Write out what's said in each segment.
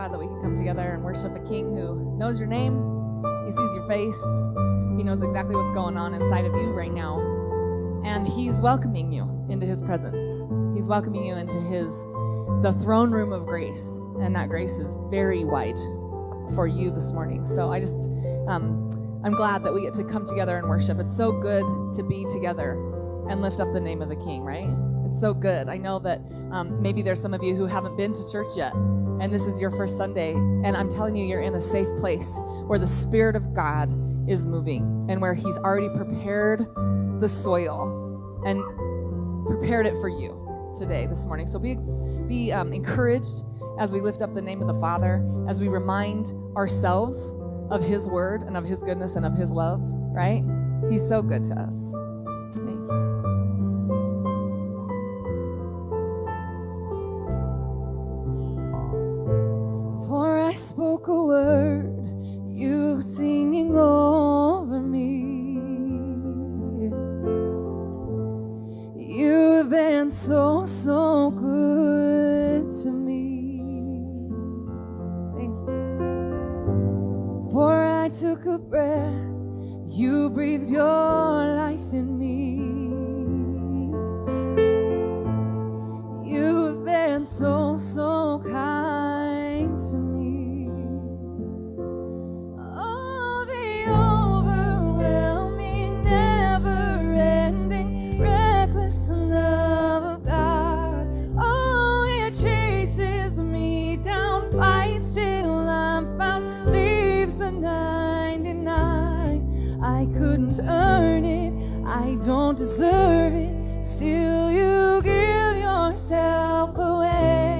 glad that we can come together and worship a king who knows your name, he sees your face, he knows exactly what's going on inside of you right now. And he's welcoming you into his presence. He's welcoming you into his the throne room of grace. And that grace is very wide for you this morning. So I just um, I'm glad that we get to come together and worship. It's so good to be together and lift up the name of the King, right? It's so good. I know that um, maybe there's some of you who haven't been to church yet, and this is your first Sunday, and I'm telling you, you're in a safe place where the Spirit of God is moving and where He's already prepared the soil and prepared it for you today, this morning. So be, be um, encouraged as we lift up the name of the Father, as we remind ourselves of His word and of His goodness and of His love, right? He's so good to us. Spoke a word, you singing over me. You've been so, so good to me. Thank you. Before I took a breath, you breathed your life in me. You've been so, so I couldn't earn it, I don't deserve it. Still, you give yourself away.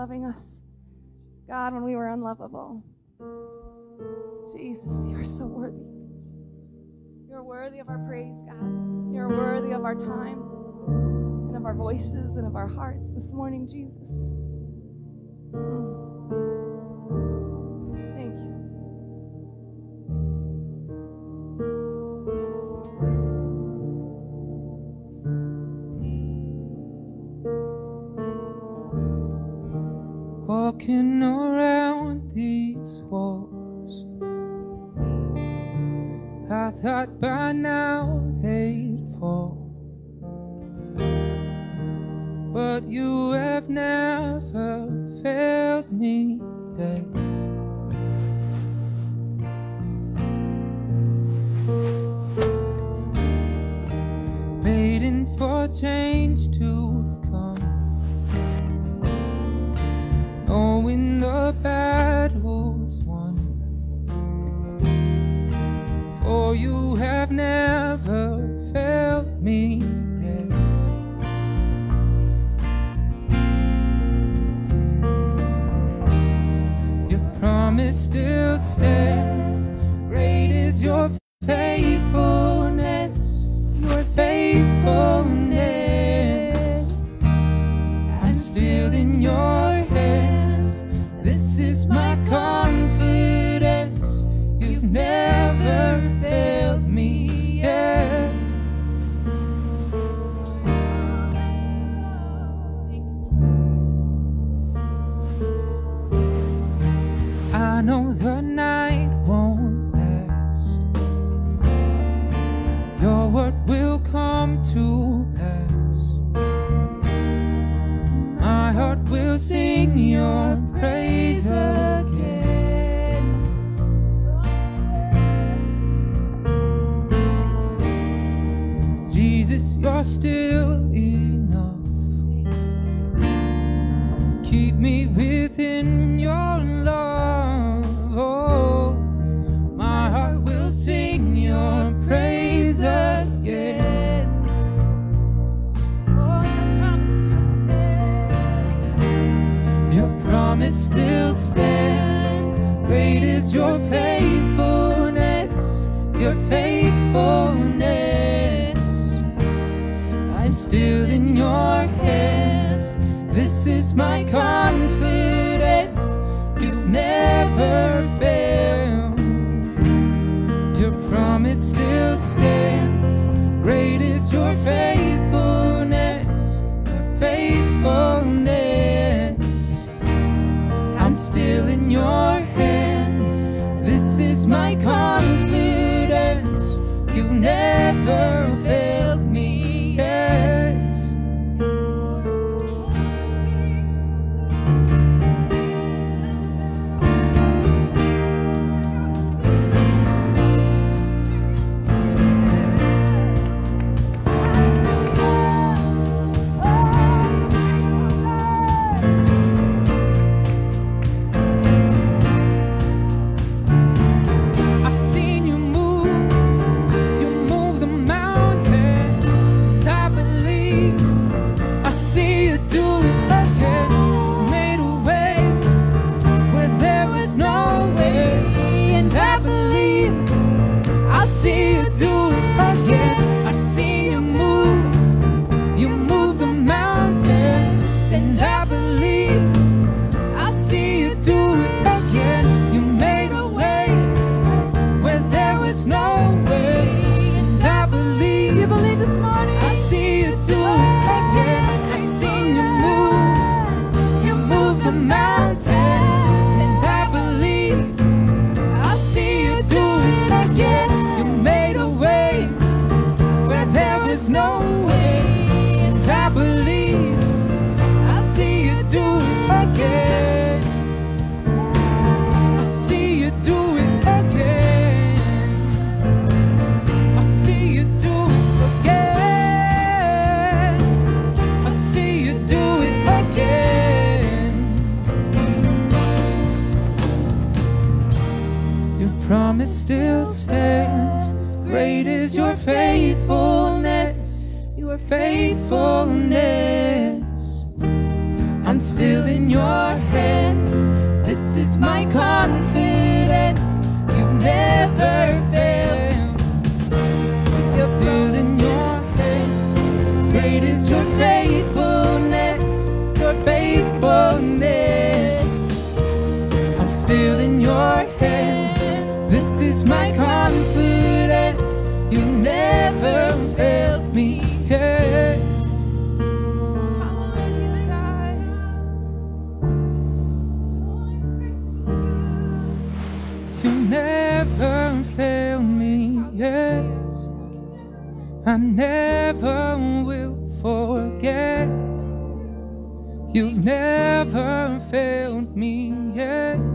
loving us, God, when we were unlovable. Jesus, you are so worthy. You're worthy of our praise, God. You're worthy of our time and of our voices and of our hearts this morning, Jesus. Hmm. walking around these walls. I thought by now they'd fall. But you have never failed me yet. it still stands. Great is your faithfulness, your faithfulness. I'm still in your hands. This is my confidence. You've never failed. Your promise still stands. Great is your faithfulness, faithful. Your hands. This is my confidence. You never still stands. Great is your faithfulness. Your faithfulness. I'm still in your hands. This is my confidence. You never fail. You're still in your hands. Great is your faithfulness. My confidence. You never failed me yet. You never failed me yet. I never will forget. You've never failed me yet.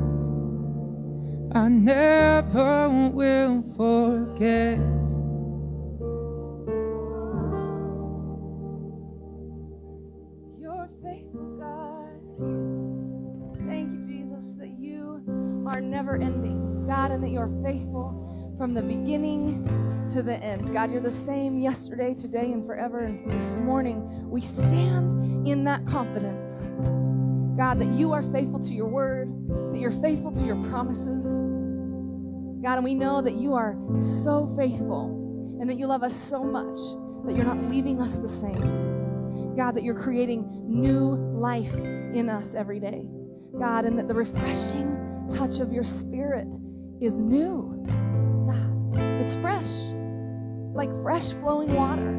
Never will forget. You're faithful, God. Thank you, Jesus, that you are never ending, God, and that you're faithful from the beginning to the end. God, you're the same yesterday, today, and forever. And this morning, we stand in that confidence. God, that you are faithful to your word, that you're faithful to your promises. God, and we know that you are so faithful and that you love us so much that you're not leaving us the same. God, that you're creating new life in us every day. God, and that the refreshing touch of your spirit is new. God, it's fresh, like fresh flowing water.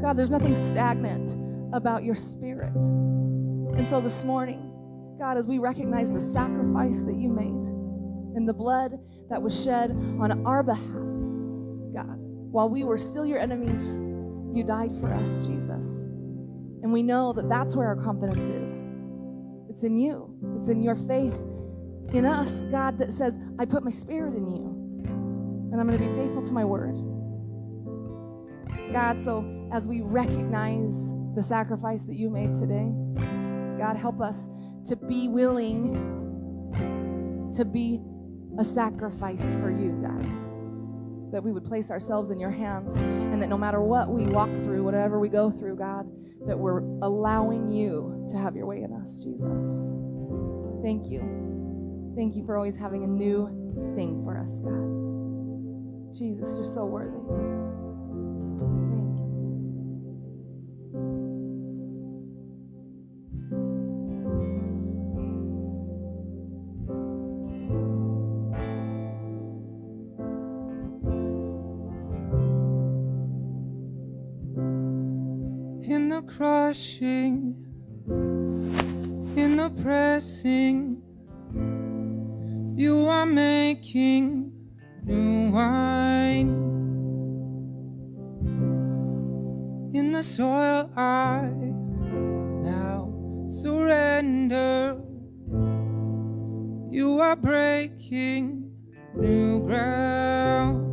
God, there's nothing stagnant about your spirit. And so this morning, God, as we recognize the sacrifice that you made and the blood that was shed on our behalf, God, while we were still your enemies, you died for us, Jesus. And we know that that's where our confidence is. It's in you, it's in your faith in us, God, that says, I put my spirit in you, and I'm going to be faithful to my word. God, so as we recognize the sacrifice that you made today, God, help us to be willing to be a sacrifice for you, God. That we would place ourselves in your hands, and that no matter what we walk through, whatever we go through, God, that we're allowing you to have your way in us, Jesus. Thank you. Thank you for always having a new thing for us, God. Jesus, you're so worthy. In the crushing, in the pressing, you are making new wine. In the soil, I now surrender. You are breaking new ground.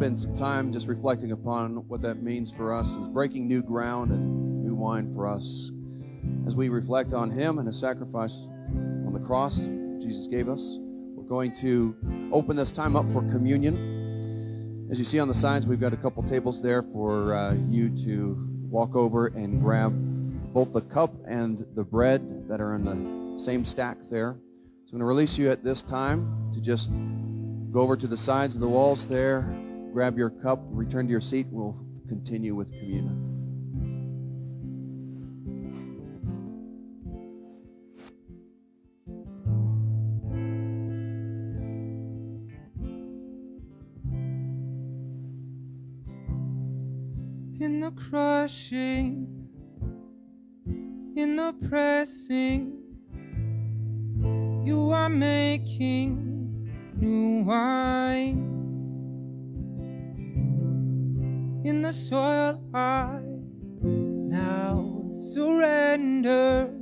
Spend some time just reflecting upon what that means for us as breaking new ground and new wine for us as we reflect on Him and His sacrifice on the cross Jesus gave us. We're going to open this time up for communion. As you see on the signs, we've got a couple tables there for uh, you to walk over and grab both the cup and the bread that are in the same stack there. So I'm going to release you at this time to just Go over to the sides of the walls there, grab your cup, return to your seat. We'll continue with communion. in the crushing, in the pressing, you are making new wine. In the soil, I now surrender.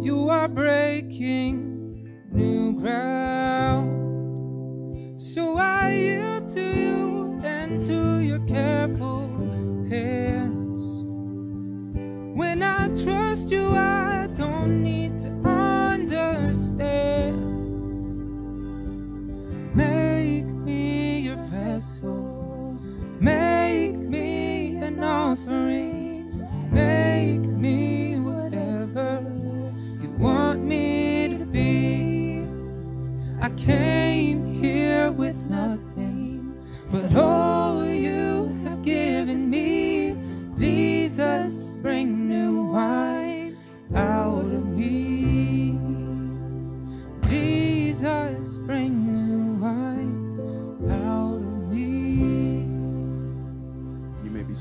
You are breaking new ground. So I yield to you and to your careful hands. When I trust you, I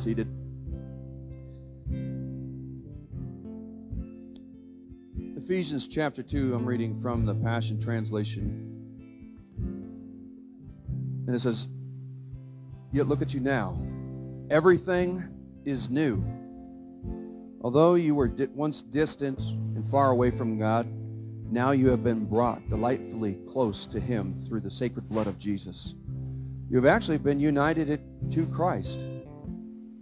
seated. Ephesians chapter 2, I'm reading from the Passion Translation. And it says, Yet look at you now. Everything is new. Although you were once distant and far away from God, now you have been brought delightfully close to Him through the sacred blood of Jesus. You have actually been united to Christ.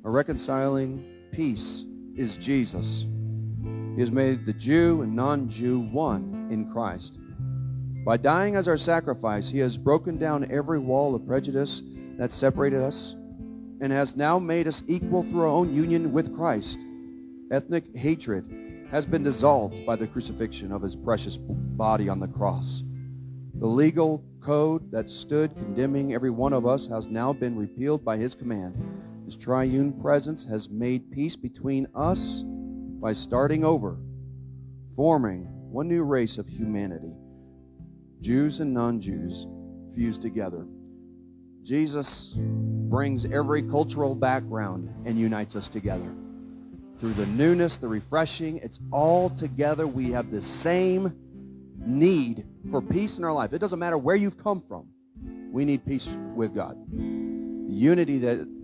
A reconciling peace is Jesus. He has made the Jew and non Jew one in Christ. By dying as our sacrifice, He has broken down every wall of prejudice that separated us and has now made us equal through our own union with Christ. Ethnic hatred has been dissolved by the crucifixion of His precious body on the cross. The legal code that stood condemning every one of us has now been repealed by His command. His triune presence has made peace between us by starting over, forming one new race of humanity. Jews and non Jews fused together. Jesus brings every cultural background and unites us together. Through the newness, the refreshing, it's all together. We have the same need for peace in our life. It doesn't matter where you've come from, we need peace with God. The unity that, that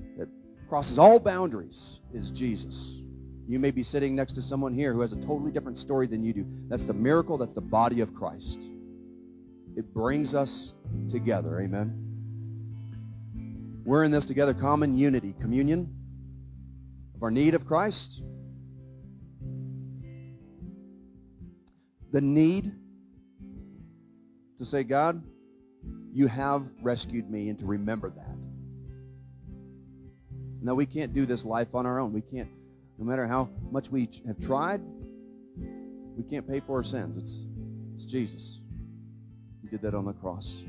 crosses all boundaries is Jesus. You may be sitting next to someone here who has a totally different story than you do. That's the miracle, that's the body of Christ. It brings us together. Amen. We're in this together, common unity, communion of our need of Christ, the need to say, God, you have rescued me, and to remember that. That we can't do this life on our own. We can't, no matter how much we have tried, we can't pay for our sins. It's, it's Jesus. He did that on the cross.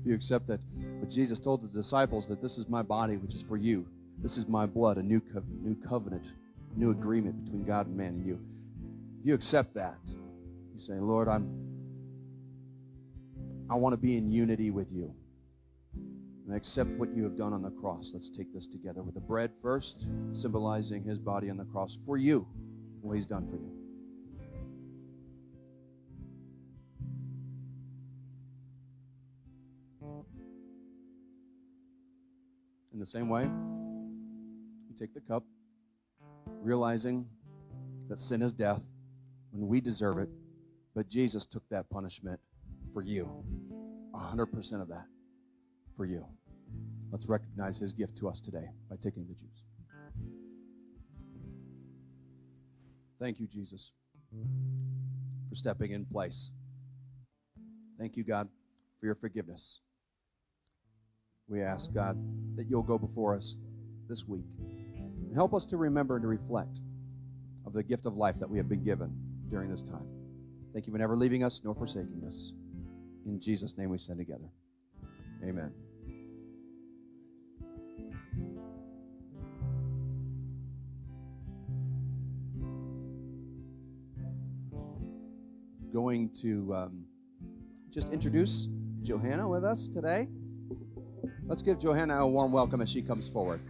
If you accept that, what Jesus told the disciples that this is my body, which is for you. This is my blood, a new co- new covenant, new agreement between God and man and you. If you accept that, you say, Lord, I'm I want to be in unity with you. And accept what you have done on the cross. Let's take this together with the bread first, symbolizing his body on the cross for you, what he's done for you. In the same way, you take the cup, realizing that sin is death when we deserve it, but Jesus took that punishment for you. 100% of that for you. Let's recognize his gift to us today by taking the juice. Thank you, Jesus, for stepping in place. Thank you, God, for your forgiveness. We ask, God, that you'll go before us this week and help us to remember and to reflect of the gift of life that we have been given during this time. Thank you for never leaving us nor forsaking us. In Jesus' name we stand together. Amen. Going to um, just introduce Johanna with us today. Let's give Johanna a warm welcome as she comes forward.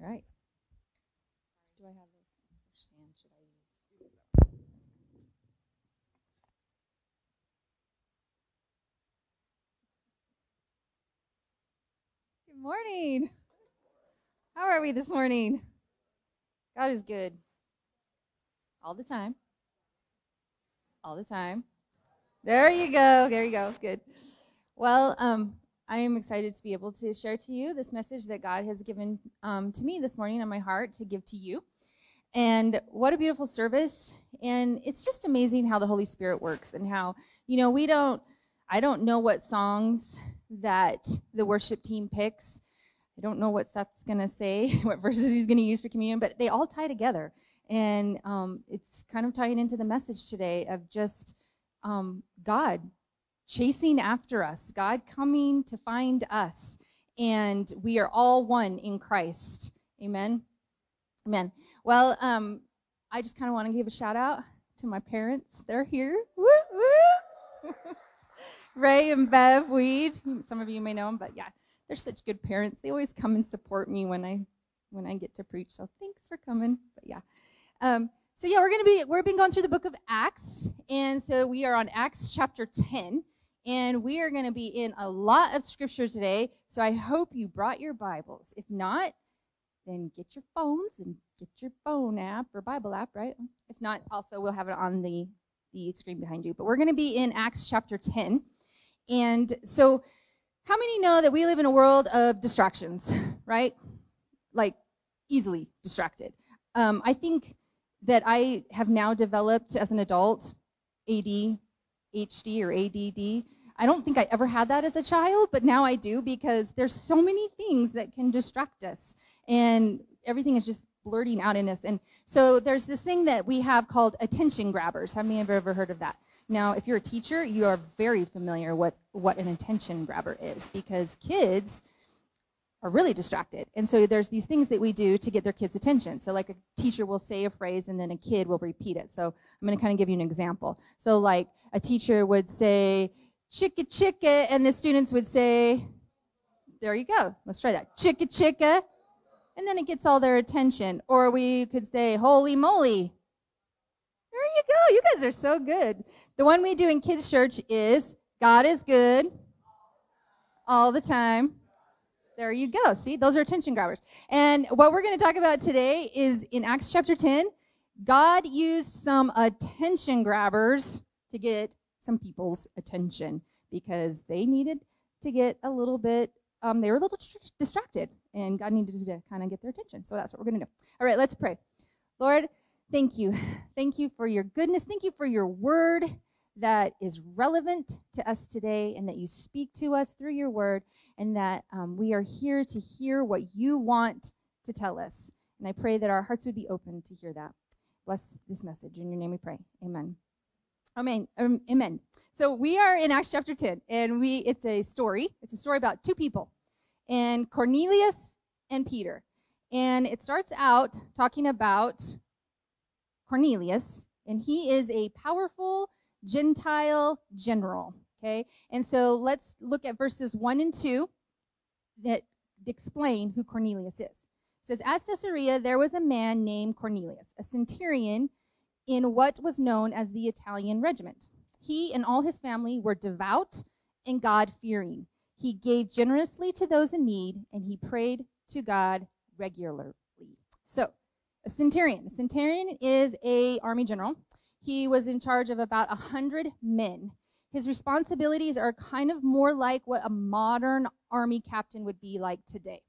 All right. Do I have this? Should I use? Good morning. How are we this morning? God is good. All the time. All the time. There you go. There you go. Good. Well, um, I am excited to be able to share to you this message that God has given um, to me this morning on my heart to give to you. And what a beautiful service. And it's just amazing how the Holy Spirit works and how, you know, we don't, I don't know what songs that the worship team picks. I don't know what Seth's going to say, what verses he's going to use for communion, but they all tie together. And um, it's kind of tying into the message today of just um, God chasing after us, God coming to find us, and we are all one in Christ. Amen. Amen. Well, um, I just kind of want to give a shout out to my parents. They're here. Woo, woo. Ray and Bev Weed. Some of you may know them, but yeah, they're such good parents. They always come and support me when I when I get to preach. So thanks for coming. But yeah. Um, so yeah, we're gonna be we've been going through the book of Acts, and so we are on Acts chapter 10. And we are to be in a lot of scripture today. So I hope you brought your Bibles. If not, then get your phones and get your phone app or Bible app, right? If not, also we'll have it on the, the screen behind you. But we're to be in Acts chapter 10. And so, how many know that we live in a world of distractions, right? Like, easily distracted. Um, I think that I have now developed as an adult ADHD or ADD. I don't think I ever had that as a child, but now I do because there's so many things that can distract us and everything is just blurting out in us. And so there's this thing that we have called attention grabbers. Have many you ever heard of that? Now, if you're a teacher, you are very familiar with what an attention grabber is because kids are really distracted. And so there's these things that we do to get their kids' attention. So like a teacher will say a phrase and then a kid will repeat it. So I'm going to kind of give you an example. So like a teacher would say, chicka chicka, and the students would say, there you go. Let's try that. Chicka chicka. And then it gets all their attention. Or we could say, holy moly. You go. You guys are so good. The one we do in kids' church is God is good all the time. There you go. See, those are attention grabbers. And what we're going to talk about today is in Acts chapter 10, God used some attention grabbers to get some people's attention because they needed to get a little bit, um, they were a little dist- distracted, and God needed to kind of get their attention. So that's what we're going to do. All right, let's pray. Lord, thank you. Thank you for your goodness. Thank you for your word that is relevant to us today and that you speak to us through your word and that um, we are here to hear what you want to tell us. And I pray that our hearts would be open to hear that. Bless this message. In your name we pray. Amen. Amen. Um, amen. So we are in Acts chapter 10, and we it's a story. It's a story about two people, and Cornelius and Peter. And it starts out talking about Cornelius, and he is a powerful Gentile general. Okay, and so let's look at verses 1 and 2 that explain who Cornelius is. It says, At Caesarea, there was a man named Cornelius, a centurion in what was known as the Italian regiment. He and all his family were devout and God fearing. He gave generously to those in need, and he prayed to God regularly. So, a centurion. A centurion is a army general. He was in charge of about a hundred men. His responsibilities are kind of more like what a modern army captain would be like today.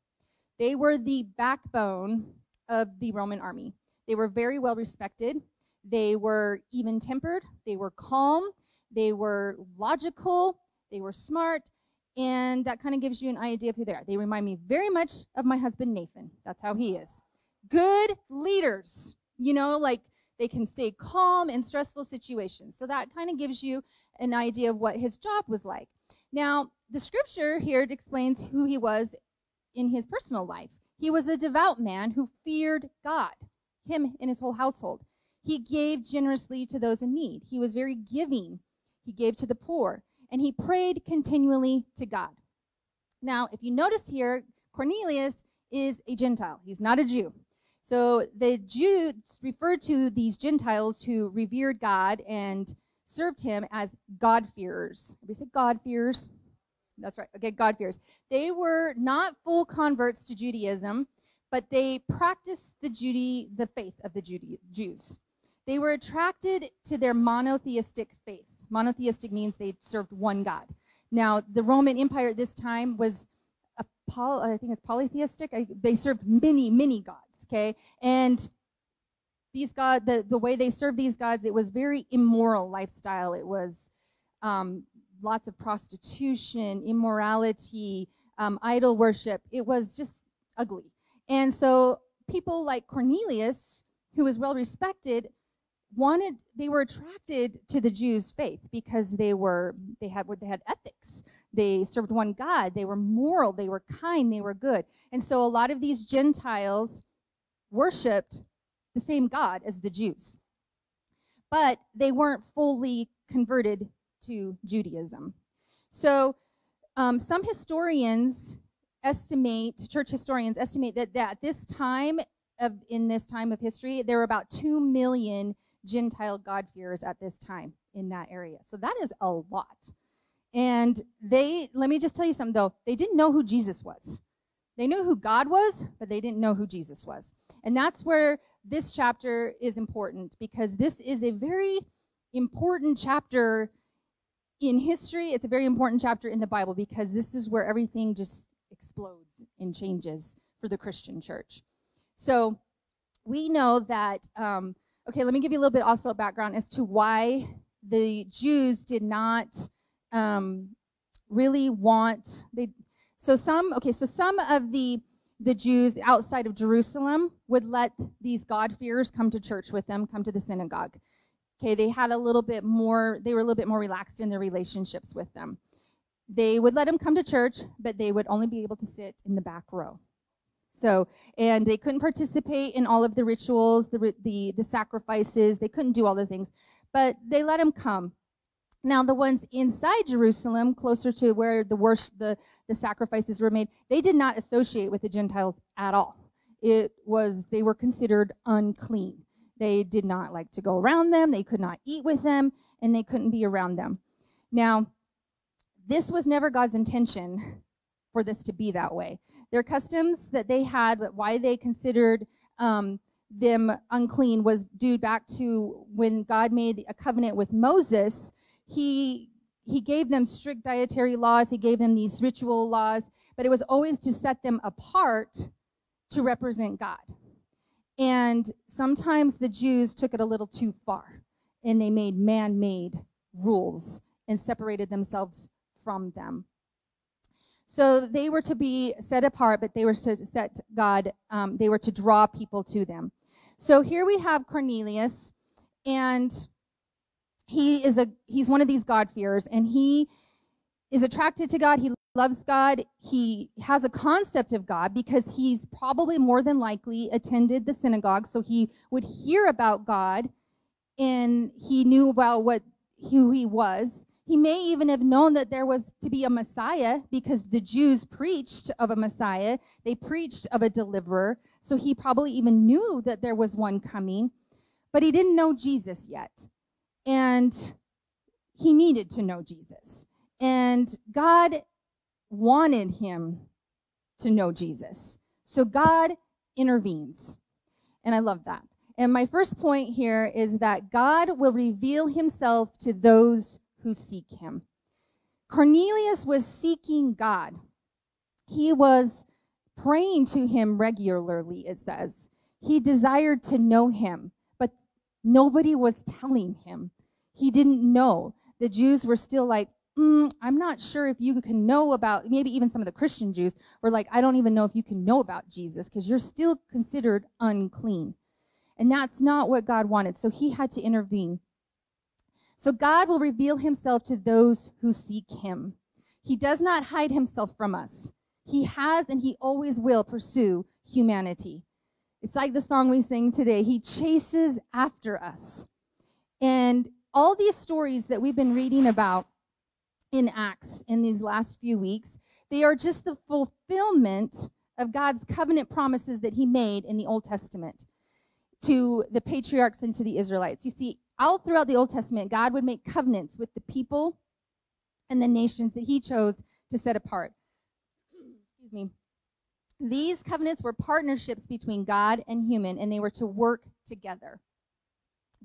They were the backbone of the Roman army. They were very well respected. They were even tempered. They were calm. They were logical. They were smart. And that kind of gives you an idea of who they are. They remind me very much of my husband, Nathan. That's how he is. Good leaders. You know, like they can stay calm in stressful situations. So that kind of gives you an idea of what his job was like. Now, the scripture here explains who he was in his personal life. He was a devout man who feared God, him and his whole household. He gave generously to those in need. He was very giving. He gave to the poor, and he prayed continually to God. Now, if you notice here, Cornelius is a Gentile. He's not a Jew. So the Jews referred to these Gentiles who revered God and served him as God-fearers. Everybody say God-fearers. That's right. Okay, God-fearers. They were not full converts to Judaism, but they practiced the Judy, the faith of the Judy, Jews. They were attracted to their monotheistic faith. Monotheistic means they served one God. Now, the Roman Empire at this time was, a poly, I think it's polytheistic. They served many, many gods, okay? And these god, the, the way they served these gods, it was very immoral lifestyle. It was um, lots of prostitution, immorality, um, idol worship. It was just ugly. And so people like Cornelius, who was well respected, wanted they were attracted to the Jews' faith because they were they had what they had ethics. They served one God. They were moral. They were kind. They were good. And so a lot of these Gentiles worshipped the same God as the Jews, but they weren't fully converted to Judaism. So um, some historians estimate, church historians estimate that, that at this time of in this time of history, there were about two million Gentile God-fearers at this time in that area. So that is a lot. And they, let me just tell you something though, they didn't know who Jesus was. They knew who God was, but they didn't know who Jesus was. And that's where this chapter is important because this is a very important chapter in history. It's a very important chapter in the Bible because this is where everything just explodes and changes for the Christian church. So we know that um, Okay, let me give you a little bit also background as to why the Jews did not um, really want they. So some okay, so some of the the Jews outside of Jerusalem would let these God-fearers come to church with them, come to the synagogue. Okay, they had a little bit more, they were a little bit more relaxed in their relationships with them. They would let them come to church, but they would only be able to sit in the back row. So, and they couldn't participate in all of the rituals, the, the, the sacrifices. They couldn't do all the things, but they let them come. Now, the ones inside Jerusalem, closer to where the worship, the, the sacrifices were made, they did not associate with the Gentiles at all. It was, they were considered unclean. They did not like to go around them. They could not eat with them, and they couldn't be around them. Now, this was never God's intention for this to be that way. Their customs that they had, but why they considered um, them unclean was due back to when God made a covenant with Moses. He he gave them strict dietary laws. He gave them these ritual laws, but it was always to set them apart to represent God. And sometimes the Jews took it a little too far, and they made man-made rules and separated themselves from them. So they were to be set apart, but they were to set God, um, they were to draw people to them. So here we have Cornelius, and he is a he's one of these God-fearers, and he is attracted to God. He loves God. He has a concept of God because he's probably more than likely attended the synagogue, so he would hear about God, and he knew about what who he was. He may even have known that there was to be a Messiah because the Jews preached of a Messiah. They preached of a deliverer. So he probably even knew that there was one coming, but he didn't know Jesus yet. And he needed to know Jesus. And God wanted him to know Jesus. So God intervenes. And I love that. And my first point here is that God will reveal himself to those who seek him. Cornelius was seeking God. He was praying to him regularly, it says. He desired to know him, but nobody was telling him. He didn't know. The Jews were still like, mm, I'm not sure if you can know about, maybe even some of the Christian Jews were like, I don't even know if you can know about Jesus because you're still considered unclean. And that's not what God wanted. So he had to intervene. So God will reveal himself to those who seek him. He does not hide himself from us. He has and he always will pursue humanity. It's like the song we sing today. He chases after us. And all these stories that we've been reading about in Acts in these last few weeks, they are just the fulfillment of God's covenant promises that he made in the Old Testament to the patriarchs and to the Israelites. You see, all throughout the Old Testament, God would make covenants with the people and the nations that he chose to set apart. Excuse me. These covenants were partnerships between God and human, and they were to work together.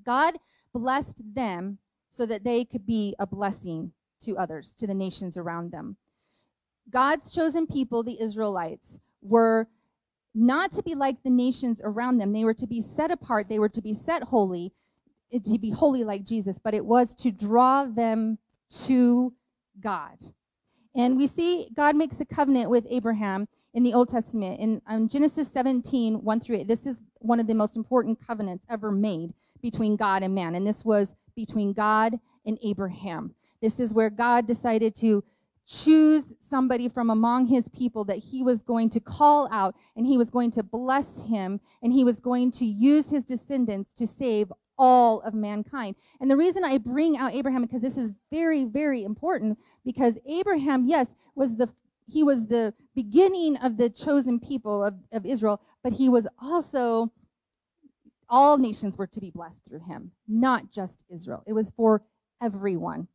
God blessed them so that they could be a blessing to others, to the nations around them. God's chosen people, the Israelites, were not to be like the nations around them. They were to be set apart, they were to be set holy, to be holy like Jesus, but it was to draw them to God. And we see God makes a covenant with Abraham in the Old Testament. In um, Genesis 17, 1 through 8, this is one of the most important covenants ever made between God and man. And this was between God and Abraham. This is where God decided to choose somebody from among his people that he was going to call out and he was going to bless him and he was going to use his descendants to save all of mankind. And the reason I bring out Abraham because this is very very important because Abraham yes was the he was the beginning of the chosen people of, of Israel, but he was also all nations were to be blessed through him, not just Israel. It was for everyone.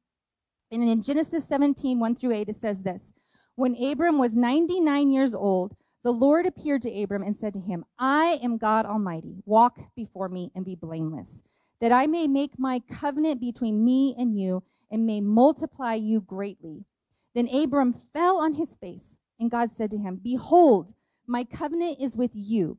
And in Genesis 17, 1 through 8, it says this When Abram was 99 years old, the Lord appeared to Abram and said to him, I am God Almighty. Walk before me and be blameless, that I may make my covenant between me and you and may multiply you greatly. Then Abram fell on his face, and God said to him, Behold, my covenant is with you,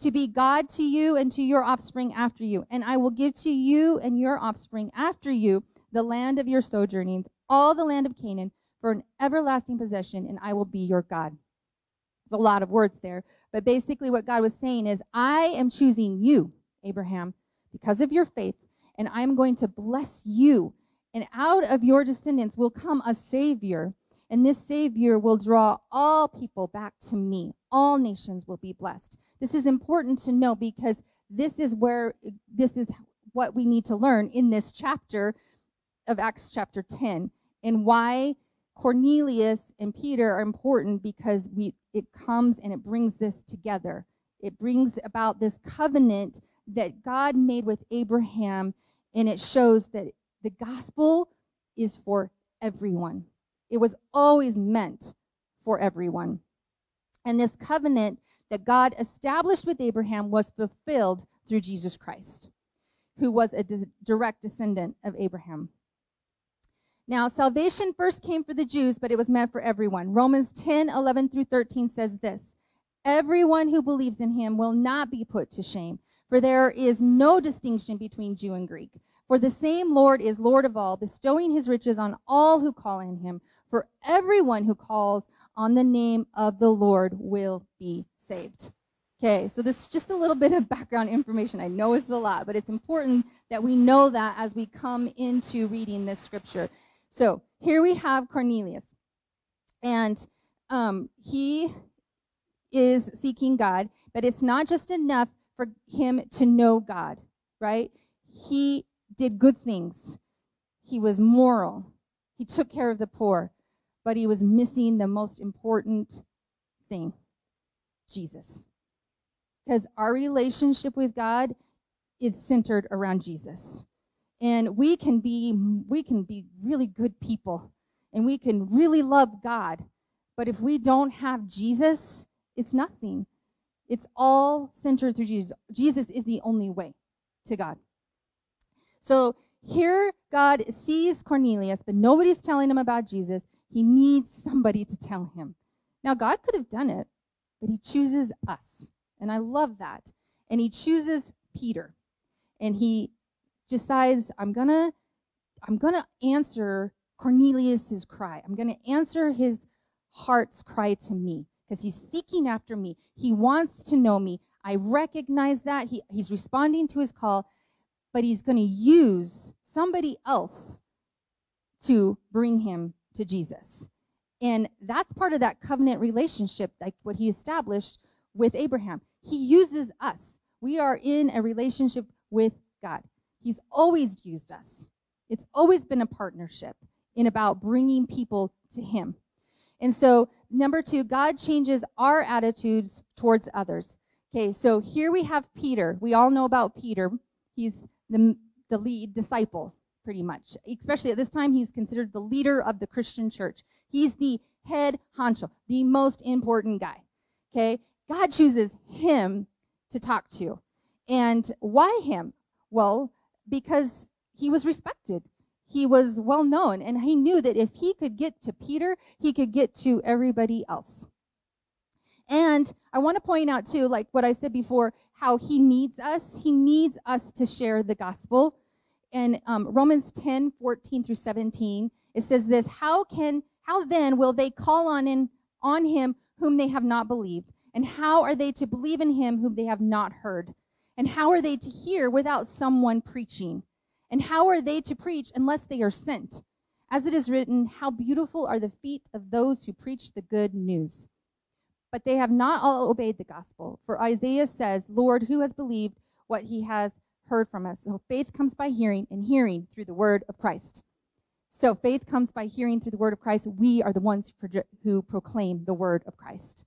to be God to you and to your offspring after you. And I will give to you and your offspring after you the land of your sojournings, all the land of Canaan, for an everlasting possession, and I will be your God. There's a lot of words there, but basically what God was saying is, I am choosing you, Abraham, because of your faith, and I'm going to bless you. And out of your descendants will come a Savior, and this Savior will draw all people back to me. All nations will be blessed. This is important to know because this is where this is what we need to learn in this chapter of Acts chapter 10 and why Cornelius and Peter are important because we it comes and it brings this together. It brings about this covenant that God made with Abraham and it shows that the gospel is for everyone. It was always meant for everyone. And this covenant that God established with Abraham was fulfilled through Jesus Christ, who was a di- direct descendant of Abraham. Now, salvation first came for the Jews, but it was meant for everyone. Romans 10 11 through 13 says this Everyone who believes in him will not be put to shame, for there is no distinction between Jew and Greek. For the same Lord is Lord of all, bestowing his riches on all who call on him. For everyone who calls on the name of the Lord will be saved. Okay, so this is just a little bit of background information. I know it's a lot, but it's important that we know that as we come into reading this scripture. So here we have Cornelius, and um, he is seeking God, but it's not just enough for him to know God, right? He did good things. He was moral. He took care of the poor, but he was missing the most important thing Jesus. Because our relationship with God is centered around Jesus. And we can be we can be really good people and we can really love God. But if we don't have Jesus, it's nothing. It's all centered through Jesus. Jesus is the only way to God. So here God sees Cornelius, but nobody's telling him about Jesus. He needs somebody to tell him. Now, God could have done it, but he chooses us. And I love that. And he chooses Peter. And he decides, I'm going to I'm going to answer Cornelius's cry. I'm going to answer his heart's cry to me because he's seeking after me. He wants to know me. I recognize that. He, he's responding to his call, but he's going to use somebody else to bring him to Jesus. And that's part of that covenant relationship, like what he established with Abraham. He uses us. We are in a relationship with God. He's always used us. It's always been a partnership in about bringing people to him. And so, number two, God changes our attitudes towards others. Okay, so here we have Peter. We all know about Peter. He's the, the lead disciple, pretty much. Especially at this time, he's considered the leader of the Christian church. He's the head honcho, the most important guy. Okay, God chooses him to talk to. And why him? Well, because he was respected. He was well known, and he knew that if he could get to Peter, he could get to everybody else. And I want to point out, too, like what I said before, how he needs us. He needs us to share the gospel. In um, Romans 10 14 through 17, it says this How can, how then will they call on, in, on him whom they have not believed? And how are they to believe in him whom they have not heard? And how are they to hear without someone preaching? And how are they to preach unless they are sent? As it is written, How beautiful are the feet of those who preach the good news. But they have not all obeyed the gospel. For Isaiah says, Lord, who has believed what he has heard from us? So faith comes by hearing, and hearing through the word of Christ. So faith comes by hearing through the word of Christ. We are the ones who proclaim the word of Christ.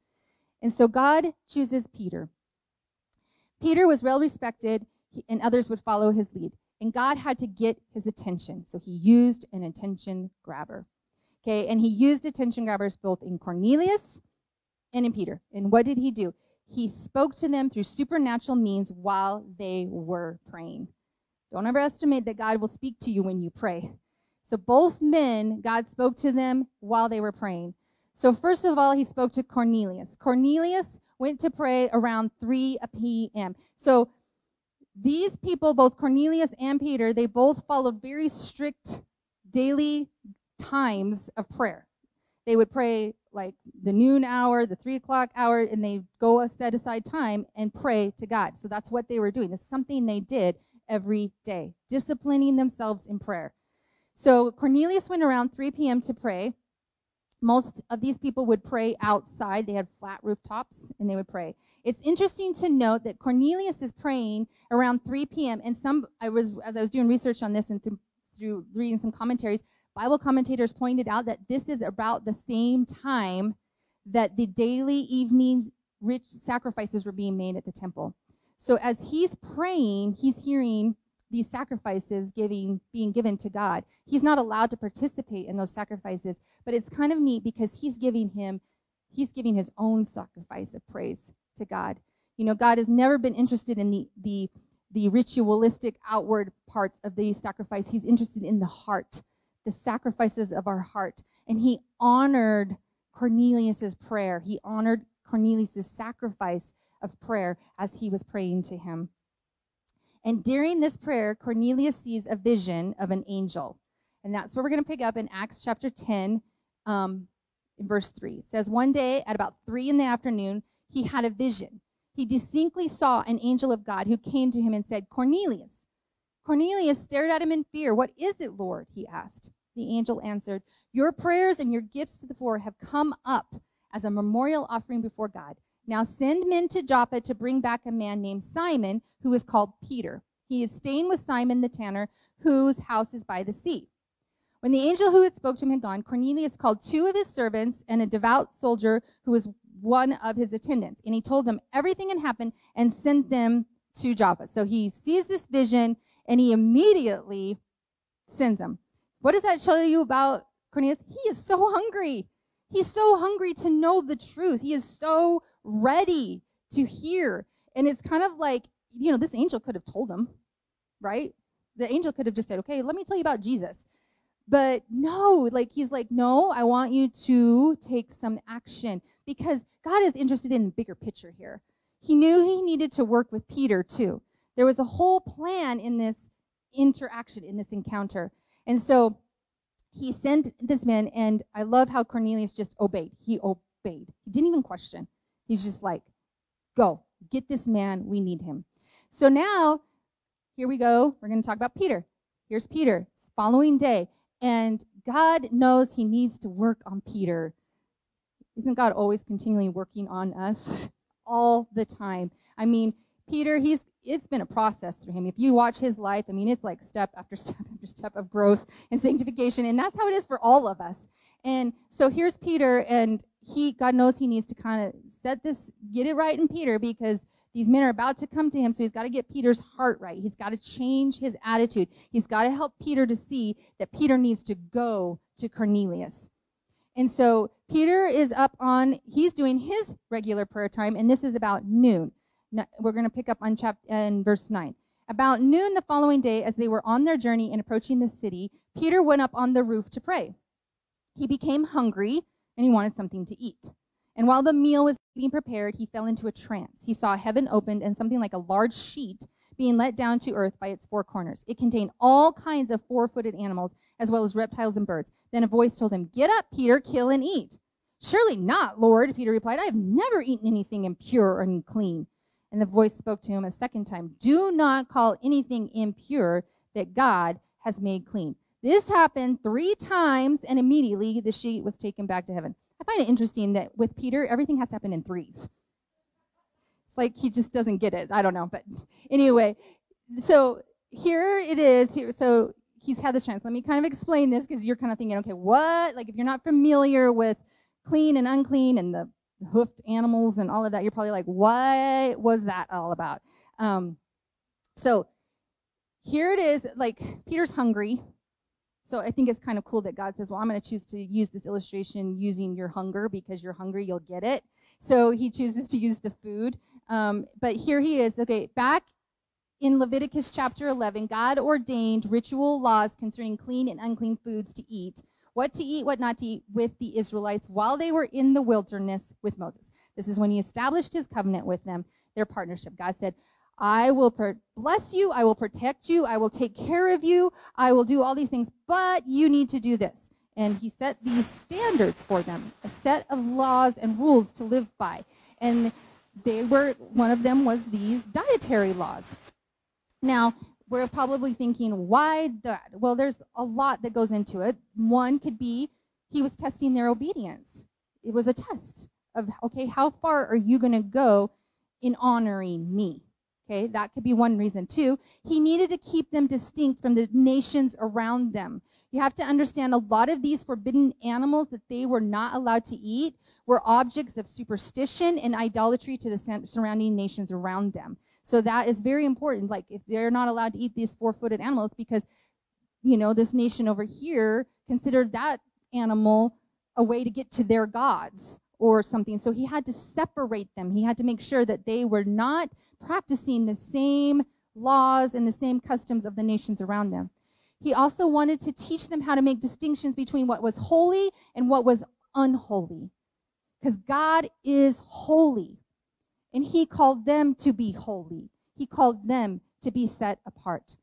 And so God chooses Peter. Peter was well respected, and others would follow his lead. And God had to get his attention. So he used an attention grabber. Okay, and he used attention grabbers both in Cornelius and in Peter. And what did he do? He spoke to them through supernatural means while they were praying. Don't underestimate that God will speak to you when you pray. So both men, God spoke to them while they were praying. So first of all, he spoke to Cornelius. Cornelius went to pray around 3 p.m. So these people, both Cornelius and Peter, they both followed very strict daily times of prayer. They would pray like the noon hour, the three o'clock hour, and they go a set aside time and pray to God. So that's what they were doing. It's something they did every day, disciplining themselves in prayer. So Cornelius went around 3 p.m. to pray. Most of these people would pray outside. They had flat rooftops and they would pray. It's interesting to note that Cornelius is praying around 3 p.m. And some, I was, as I was doing research on this and through, through reading some commentaries, Bible commentators pointed out that this is about the same time that the daily evening rich sacrifices were being made at the temple. So as he's praying, he's hearing these sacrifices giving being given to God. He's not allowed to participate in those sacrifices, but it's kind of neat because he's giving him he's giving his own sacrifice of praise to God. You know, God has never been interested in the the the ritualistic outward parts of the sacrifice. He's interested in the heart, the sacrifices of our heart. And he honored Cornelius's prayer. He honored Cornelius's sacrifice of prayer as he was praying to him. And during this prayer, Cornelius sees a vision of an angel. And that's what we're going to pick up in Acts chapter 10, um, verse 3. It says, One day at about 3 in the afternoon, he had a vision. He distinctly saw an angel of God who came to him and said, Cornelius. Cornelius stared at him in fear. What is it, Lord? he asked. The angel answered, Your prayers and your gifts to the poor have come up as a memorial offering before God. Now send men to Joppa to bring back a man named Simon, who is called Peter. He is staying with Simon the tanner, whose house is by the sea. When the angel who had spoke to him had gone, Cornelius called two of his servants and a devout soldier who was one of his attendants. And he told them everything had happened and sent them to Joppa. So he sees this vision and he immediately sends them. What does that show you about Cornelius? He is so hungry. He's so hungry to know the truth. He is so ready to hear. And it's kind of like, you know, this angel could have told him, right? The angel could have just said, okay, let me tell you about Jesus. But no, like he's like, no, I want you to take some action because God is interested in the bigger picture here. He knew he needed to work with Peter too. There was a whole plan in this interaction, in this encounter. And so he sent this man, and I love how Cornelius just obeyed. He obeyed. He didn't even question. He's just like, go, get this man. We need him. So now, here we go. We're going to talk about Peter. Here's Peter. It's following day. And God knows he needs to work on Peter. Isn't God always continually working on us all the time? I mean, Peter, he's it's been a process through him. If you watch his life, I mean, it's like step after step after step of growth and sanctification, and that's how it is for all of us. And so here's Peter, and he, God knows, he needs to kind of set this, get it right in Peter because these men are about to come to him, so he's got to get Peter's heart right. He's got to change his attitude. He's got to help Peter to see that Peter needs to go to Cornelius. And so Peter is up on, he's doing his regular prayer time, and this is about noon. We're going to pick up on chapter in verse 9. About noon the following day, as they were on their journey and approaching the city, Peter went up on the roof to pray. He became hungry and he wanted something to eat. And while the meal was being prepared, he fell into a trance. He saw heaven opened and something like a large sheet being let down to earth by its four corners. It contained all kinds of four footed animals, as well as reptiles and birds. Then a voice told him, Get up, Peter, kill and eat. Surely not, Lord, Peter replied. I have never eaten anything impure or unclean. And the voice spoke to him a second time Do not call anything impure that God has made clean. This happened three times, and immediately the sheet was taken back to heaven. I find it interesting that with Peter, everything has to happen in threes. It's like he just doesn't get it. I don't know. But anyway, so here it is. Here, so he's had this chance. Let me kind of explain this because you're kind of thinking, okay, what? Like if you're not familiar with clean and unclean and the hoofed animals and all of that, you're probably like, what was that all about? Um, so here it is. Like Peter's hungry. So I think it's kind of cool that God says, well, I'm going to choose to use this illustration using your hunger because you're hungry, you'll get it. So he chooses to use the food. Um, but here he is. Okay, back in Leviticus chapter 11, God ordained ritual laws concerning clean and unclean foods to eat, what to eat, what not to eat with the Israelites while they were in the wilderness with Moses. This is when he established his covenant with them, their partnership. God said, I will bless you. I will protect you. I will take care of you. I will do all these things, but you need to do this. And he set these standards for them, a set of laws and rules to live by. And they were, one of them was these dietary laws. Now, we're probably thinking, why that? Well, there's a lot that goes into it. One could be he was testing their obedience. It was a test of, okay, how far are you going to go in honoring me? Okay, that could be one reason. too. he needed to keep them distinct from the nations around them. You have to understand a lot of these forbidden animals that they were not allowed to eat were objects of superstition and idolatry to the surrounding nations around them. So that is very important. Like if they're not allowed to eat these four-footed animals because you know, this nation over here considered that animal a way to get to their gods or something. So he had to separate them. He had to make sure that they were not practicing the same laws and the same customs of the nations around them. He also wanted to teach them how to make distinctions between what was holy and what was unholy. Because God is holy. And he called them to be holy. He called them to be set apart.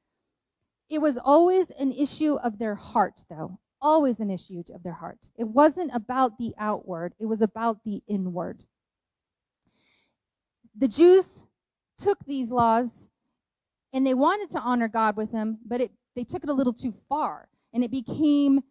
It was always an issue of their heart, though. Always an issue of their heart. It wasn't about the outward, it was about the inward. The Jews took these laws and they wanted to honor God with them, but it, they took it a little too far. And it became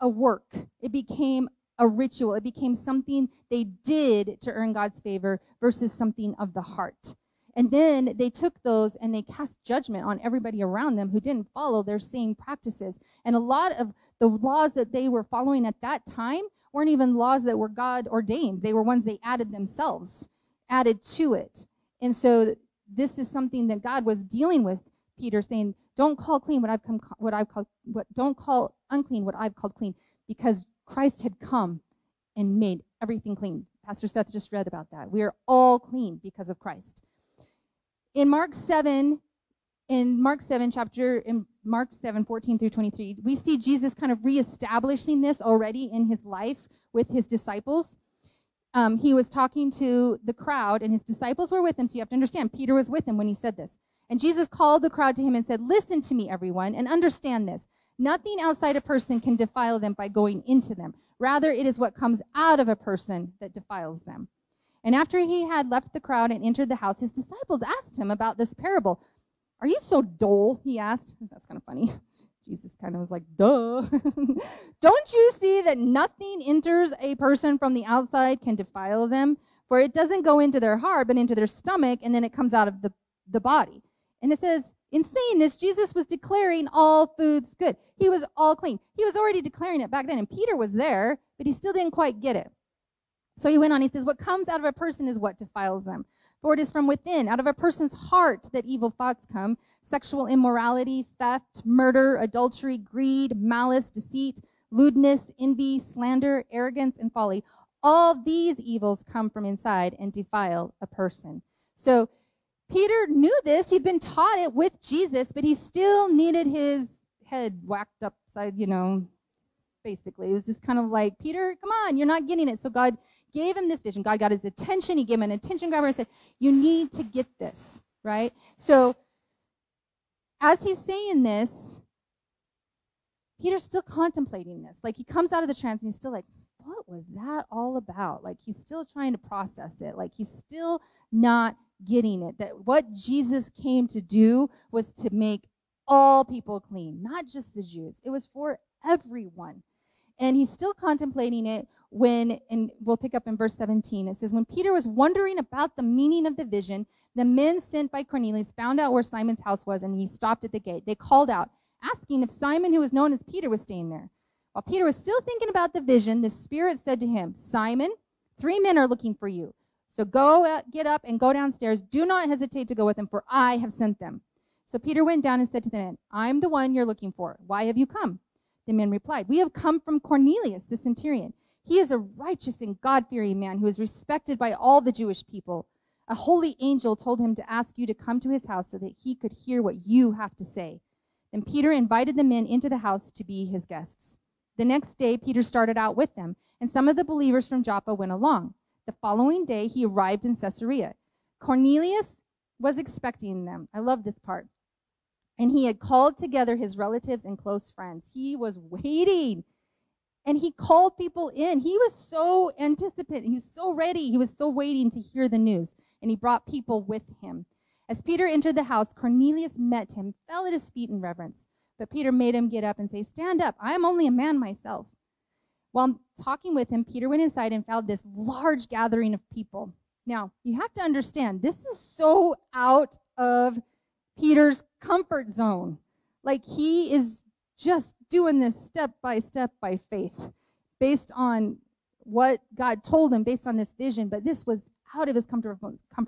a work, it became a ritual, it became something they did to earn God's favor versus something of the heart. And then they took those and they cast judgment on everybody around them who didn't follow their same practices. And a lot of the laws that they were following at that time weren't even laws that were God ordained. They were ones they added themselves, added to it. And so this is something that God was dealing with Peter saying, "Don't call clean what I've come what I've called what don't call unclean what I've called clean because Christ had come and made everything clean." Pastor Seth just read about that. We are all clean because of Christ in Mark 7, in Mark 7, chapter, in Mark 7, 14 through 23, we see Jesus kind of reestablishing this already in his life with his disciples. Um, he was talking to the crowd, and his disciples were with him. So you have to understand, Peter was with him when he said this. And Jesus called the crowd to him and said, Listen to me, everyone, and understand this. Nothing outside a person can defile them by going into them. Rather, it is what comes out of a person that defiles them. And after he had left the crowd and entered the house, his disciples asked him about this parable. Are you so dull? He asked. That's kind of funny. Jesus kind of was like, duh. Don't you see that nothing enters a person from the outside can defile them? For it doesn't go into their heart, but into their stomach, and then it comes out of the, the body. And it says, in saying this, Jesus was declaring all foods good. He was all clean. He was already declaring it back then, and Peter was there, but he still didn't quite get it. So he went on, he says, What comes out of a person is what defiles them. For it is from within, out of a person's heart, that evil thoughts come sexual immorality, theft, murder, adultery, greed, malice, deceit, lewdness, envy, slander, arrogance, and folly. All these evils come from inside and defile a person. So Peter knew this. He'd been taught it with Jesus, but he still needed his head whacked upside, you know, basically. It was just kind of like, Peter, come on, you're not getting it. So God gave him this vision. God got his attention. He gave him an attention grabber and said, You need to get this, right? So as he's saying this, Peter's still contemplating this. Like he comes out of the trance and he's still like, What was that all about? Like he's still trying to process it. Like he's still not getting it. That what Jesus came to do was to make all people clean, not just the Jews. It was for everyone. And he's still contemplating it when, and we'll pick up in verse 17, it says, When Peter was wondering about the meaning of the vision, the men sent by Cornelius found out where Simon's house was, and he stopped at the gate. They called out, asking if Simon, who was known as Peter, was staying there. While Peter was still thinking about the vision, the Spirit said to him, Simon, three men are looking for you. So go, uh, get up and go downstairs. Do not hesitate to go with them, for I have sent them. So Peter went down and said to the men, I'm the one you're looking for. Why have you come? The men replied, We have come from Cornelius, the centurion. He is a righteous and God fearing man who is respected by all the Jewish people. A holy angel told him to ask you to come to his house so that he could hear what you have to say. Then Peter invited the men into the house to be his guests. The next day, Peter started out with them, and some of the believers from Joppa went along. The following day, he arrived in Caesarea. Cornelius was expecting them. I love this part. And he had called together his relatives and close friends. He was waiting and he called people in. He was so anticipating, he was so ready, he was so waiting to hear the news, and he brought people with him. As Peter entered the house, Cornelius met him, fell at his feet in reverence. But Peter made him get up and say, Stand up, I am only a man myself. While talking with him, Peter went inside and found this large gathering of people. Now, you have to understand, this is so out of Peter's comfort zone. Like he is just doing this step by step by faith based on what God told him, based on this vision. But this was out of his comfort,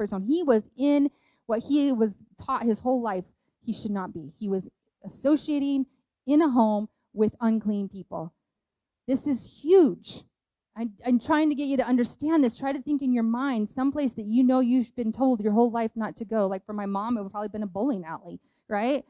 zone. He was in what he was taught his whole life he should not be. He was associating in a home with unclean people. This is huge. I, I'm trying to get you to understand this. Try to think in your mind someplace that you know you've been told your whole life not to go. Like for my mom, it would probably been a bowling alley, right?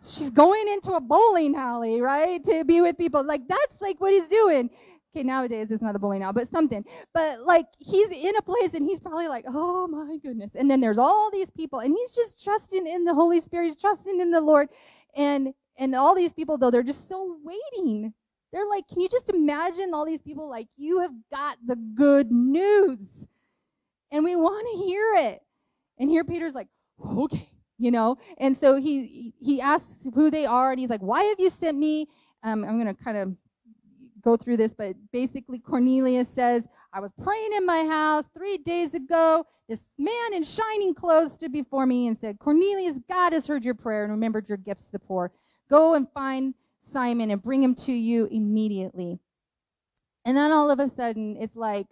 She's going into a bowling alley, right, to be with people. Like that's like what he's doing. Okay, nowadays it's not a bowling now but something. But like he's in a place and he's probably like, oh my goodness. And then there's all these people, and he's just trusting in the Holy Spirit. He's trusting in the Lord, and and all these people though they're just so waiting they're like, can you just imagine all these people like, you have got the good news and we want to hear it. And here Peter's like, okay, you know. And so he he asks who they are and he's like, why have you sent me? Um, I'm going to kind of go through this, but basically Cornelius says, I was praying in my house three days ago. This man in shining clothes stood before me and said, Cornelius, God has heard your prayer and remembered your gifts to the poor. Go and find Simon and bring him to you immediately. And then all of a sudden, it's like,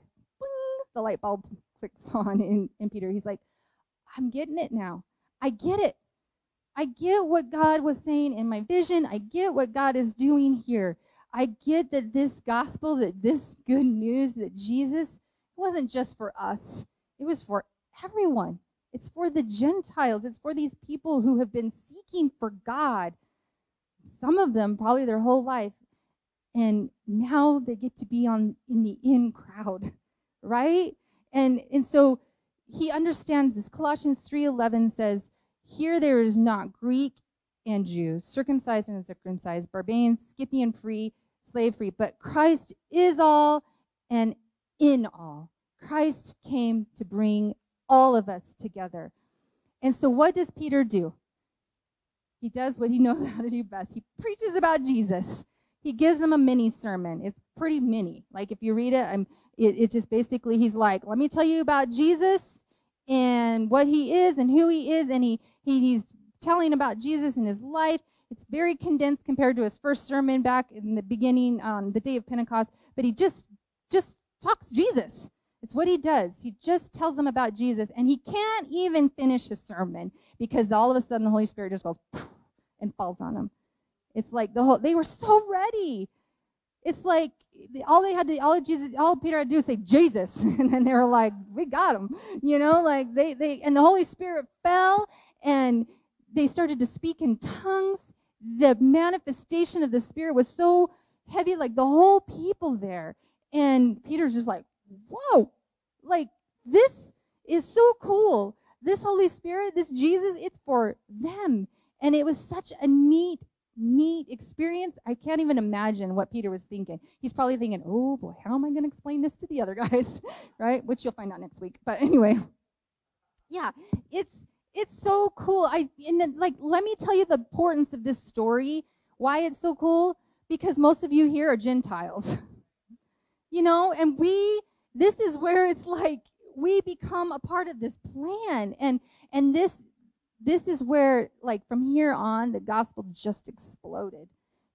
the light bulb clicks on in, in Peter. He's like, I'm getting it now. I get it. I get what God was saying in my vision. I get what God is doing here. I get that this gospel, that this good news, that Jesus wasn't just for us, it was for everyone. It's for the Gentiles. It's for these people who have been seeking for God some of them probably their whole life and now they get to be on in the in crowd right and and so he understands this colossians 3.11 says here there is not greek and jew circumcised and uncircumcised barbarian scythian free slave free but christ is all and in all christ came to bring all of us together and so what does peter do he does what he knows how to do best. He preaches about Jesus. He gives them a mini sermon. It's pretty mini. Like if you read it, I'm, it, it just basically he's like, let me tell you about Jesus and what he is and who he is, and he, he he's telling about Jesus and his life. It's very condensed compared to his first sermon back in the beginning on the day of Pentecost, but he just just talks Jesus. It's what he does. He just tells them about Jesus, and he can't even finish his sermon because all of a sudden the Holy Spirit just goes and falls on them. It's like the whole they were so ready. It's like all they had to all Jesus all Peter had to do is say Jesus, and then they were like, "We got him," you know. Like they they and the Holy Spirit fell, and they started to speak in tongues. The manifestation of the Spirit was so heavy, like the whole people there. And Peter's just like, whoa, like this is so cool. This Holy Spirit, this Jesus, it's for them. And it was such a neat, neat experience. I can't even imagine what Peter was thinking. He's probably thinking, oh boy, how am I going to explain this to the other guys? right? Which you'll find out next week. But anyway, yeah, it's it's so cool. I and then, like let me tell you the importance of this story. Why it's so cool? Because most of you here are Gentiles. you know, and we this is where it's like we become a part of this plan and and this this is where like from here on the gospel just exploded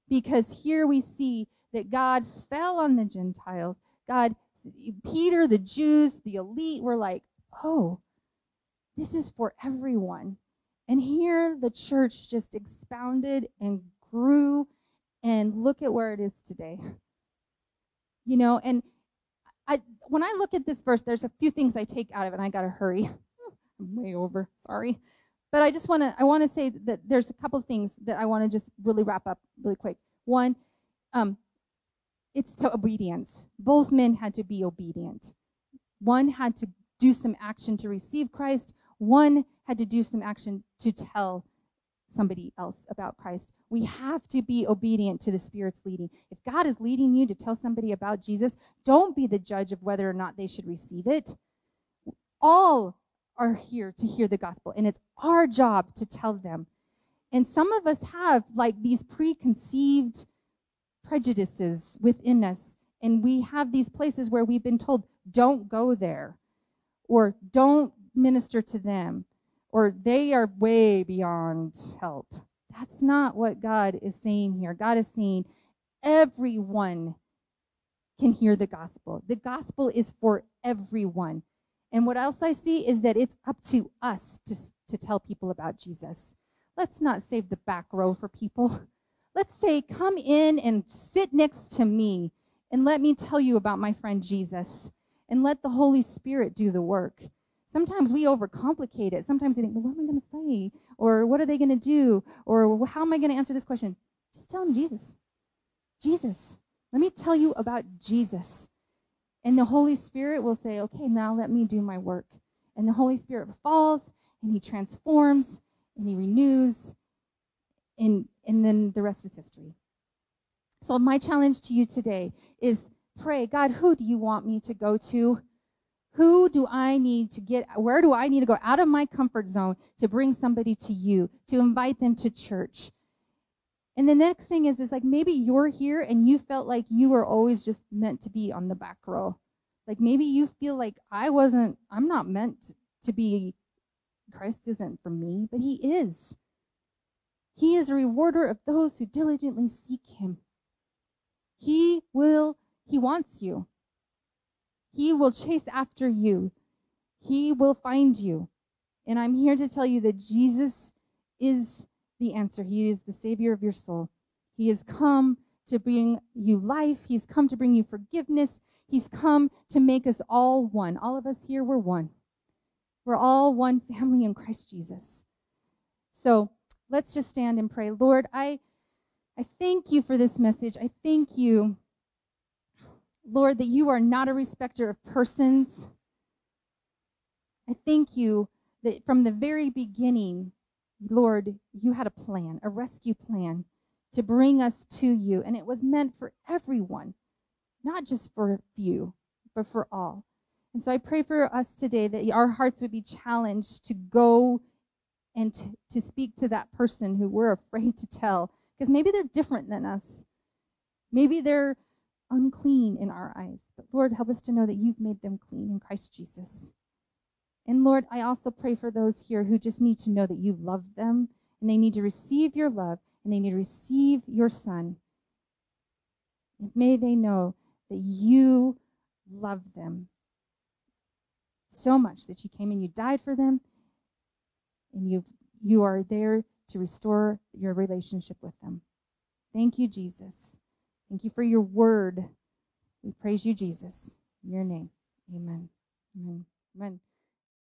because here we see that God fell on the Gentiles. God Peter, the Jews, the elite were like, "Oh, this is for everyone." And here the church just expounded and grew and look at where it is today. You know, and I, when I look at this verse, there's a few things I take out of it, and I got to hurry. I'm way over, sorry. But I just want to I want to say that there's a couple things that I want to just really wrap up really quick. One, um, it's to obedience. Both men had to be obedient. One had to do some action to receive Christ. One had to do some action to tell somebody else about Christ. We have to be obedient to the Spirit's leading. If God is leading you to tell somebody about Jesus, don't be the judge of whether or not they should receive it. All are here to hear the gospel, and it's our job to tell them. And some of us have like these preconceived prejudices within us, and we have these places where we've been told, don't go there, or don't minister to them or they are way beyond help. That's not what God is saying here. God is saying everyone can hear the gospel. The gospel is for everyone. And what else I see is that it's up to us to, to tell people about Jesus. Let's not save the back row for people. Let's say, come in and sit next to me and let me tell you about my friend Jesus and let the Holy Spirit do the work. Sometimes we overcomplicate it. Sometimes we think, well, what am I going to say? Or what are they going to do? Or how am I going to answer this question? Just tell them Jesus. Jesus. Let me tell you about Jesus. And the Holy Spirit will say, okay, now let me do my work. And the Holy Spirit falls and he transforms and he renews. And, and then the rest is history. So, my challenge to you today is pray, God, who do you want me to go to? Who do I need to get, where do I need to go out of my comfort zone to bring somebody to you, to invite them to church? And the next thing is, is like maybe you're here and you felt like you were always just meant to be on the back row. Like maybe you feel like I wasn't, I'm not meant to be, Christ isn't for me, but He is. He is a rewarder of those who diligently seek Him. He will, He wants you. He will chase after you. He will find you. And I'm here to tell you that Jesus is the answer. He is the Savior of your soul. He has come to bring you life, He's come to bring you forgiveness. He's come to make us all one. All of us here, we're one. We're all one family in Christ Jesus. So let's just stand and pray. Lord, I, I thank you for this message. I thank you, Lord, that you are not a respecter of persons. I thank you that from the very beginning, Lord, you had a plan, a rescue plan to bring us to you. And it was meant for everyone, not just for a few, but for all. And so I pray for us today that our hearts would be challenged to go and to, to speak to that person who we're afraid to tell, because maybe they're different than us. Maybe they're unclean in our eyes. But Lord, help us to know that you've made them clean in Christ Jesus. And Lord, I also pray for those here who just need to know that you love them and they need to receive your love and they need to receive your son. And may they know that you love them so much that you came and you died for them and you you are there to restore your relationship with them. Thank you, Jesus. Thank you for your word. We praise you, Jesus. In your name. Amen. Amen. Amen.